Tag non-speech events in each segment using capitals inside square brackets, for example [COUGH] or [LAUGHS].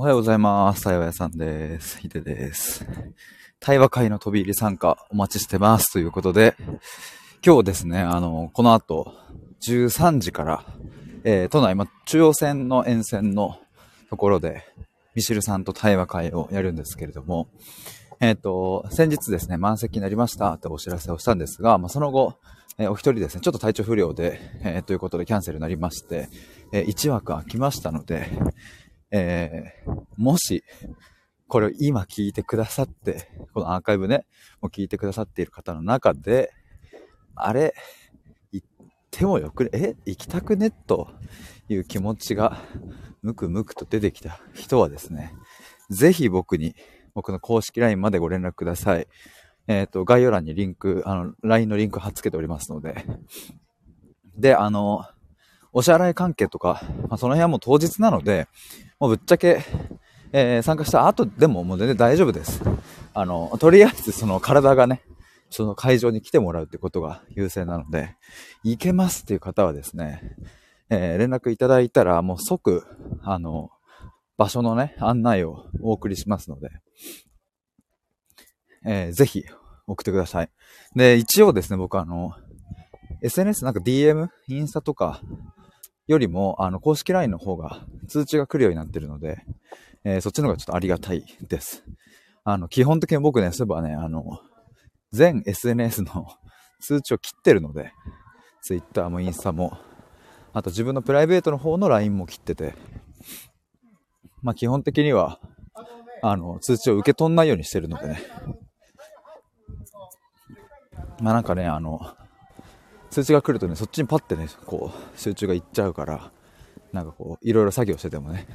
おはようございます。対話屋さんです。ひでです。対話会の飛び入り参加お待ちしてます。ということで、今日ですね、あの、この後、13時から、えー都内、ま、中央線の沿線のところで、ミシルさんと対話会をやるんですけれども、えっ、と、先日ですね、満席になりましたってお知らせをしたんですが、ま、その後、えーお一人ですね、ちょっと体調不良で、えーということでキャンセルになりまして、え1枠空きましたので、えーもし、これを今聞いてくださって、このアーカイブね、もう聞いてくださっている方の中で、あれ、行ってもよくね、え、行きたくね？という気持ちが、むくむくと出てきた人はですね、ぜひ僕に、僕の公式 LINE までご連絡ください。えっ、と、概要欄にリンク、あの、LINE のリンク貼っ付けておりますので。で、あの、お支払い関係とか、まあ、その辺はもう当日なので、もうぶっちゃけ、えー参加した後でももう全然大丈夫です。あの、とりあえずその体がね、その会場に来てもらうってことが優先なので、行けますっていう方はですね、えー連絡いただいたらもう即、あの、場所のね、案内をお送りしますので、えーぜひ送ってください。で、一応ですね、僕あの、SNS なんか DM、インスタとかよりも、あの、公式 LINE の方が通知が来るようになってるので、えーそっちの方がちょっとありがたいです。あの、基本的に僕ね、そういえばね、あの、全 SNS の [LAUGHS] 通知を切ってるので、Twitter もインスタも、あと自分のプライベートの方の LINE も切ってて、まあ基本的には、あの、通知を受け取んないようにしてるのでね。まあなんかね、あの、通知が来るとね、そっちにパッてね、こう、集中がいっちゃうから、なんかこう、いろいろ作業しててもね、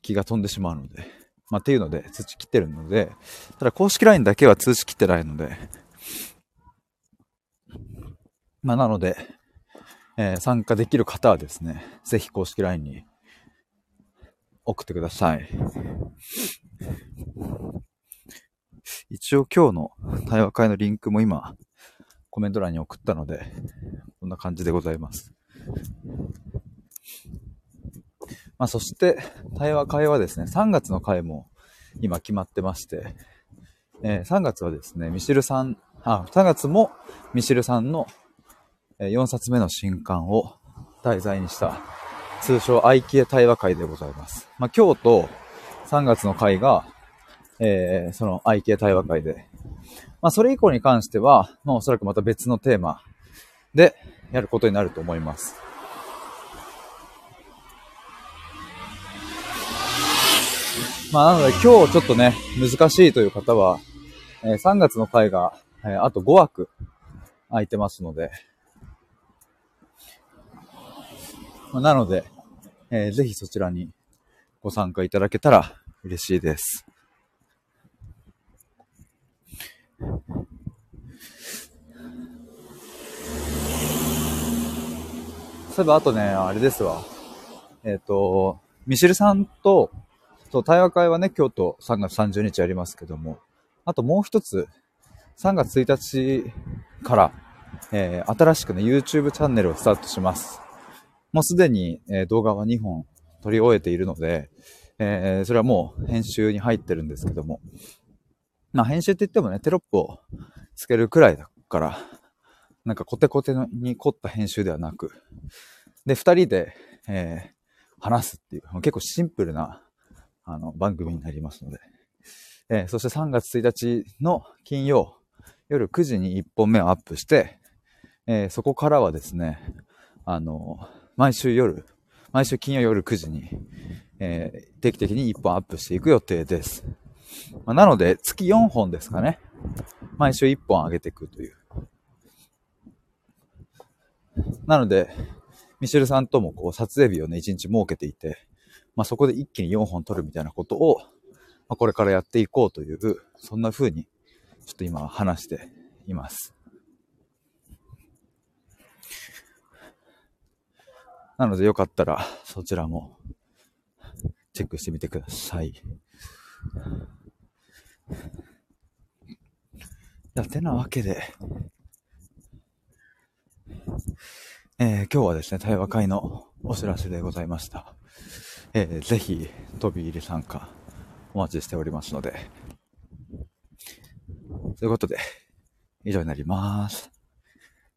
気が飛んでしまうので、まあっていうので、通知切ってるので、ただ公式 LINE だけは通知切ってないので、まあなので、えー参加できる方はですね、ぜひ公式 LINE に送ってください。一応今日の対話会のリンクも今、コメント欄に送ったので、[LAUGHS] こんな感じでございます。まあそして、対話会はですね、3月の会も今決まってまして、えー3月はですね、ミシルさん、あ、3月もミシルさんの4冊目の新刊を題材にした、通称愛系対話会でございます。まあ今日と3月の会が、えーその愛系対話会で、まあそれ以降に関しては、まあおそらくまた別のテーマでやることになると思います。まあなので今日ちょっとね、難しいという方は、えー3月の回が、えーあと5枠空いてますので、まあなので、えーぜひそちらにご参加いただけたら嬉しいです。そういえばあとね、あれですわ。えっ、と、ミシルさんと、そう、対話会はね、今日と3月30日やりますけども、あともう一つ、3月1日から、えー新しくね、YouTube チャンネルをスタートします。もうすでに、えー動画は2本撮り終えているので、えーそれはもう編集に入ってるんですけども、まあ編集って言ってもね、テロップをつけるくらいだから、なんかコテコテに凝った編集ではなく、で、二人で、えー話すっていう、結構シンプルな、あの、番組になりますので、えーそして3月1日の金曜、夜9時に1本目をアップして、えーそこからはですね、あの、毎週夜、毎週金曜夜9時に、えー定期的に1本アップしていく予定です。まあなので、月4本ですかね。毎週1本上げていくという。なので、ミシェルさんともこう撮影日をね、1日設けていて、まあそこで一気に4本撮るみたいなことを、まあ、これからやっていこうという、そんな風に、ちょっと今は話しています。なのでよかったら、そちらも、チェックしてみてください。いや、てなわけで、えー今日はですね、対話会のお知らせでございました。えー、ぜひ、飛び入り参加、お待ちしておりますので。ということで、以上になります。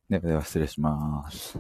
ではでは失礼します。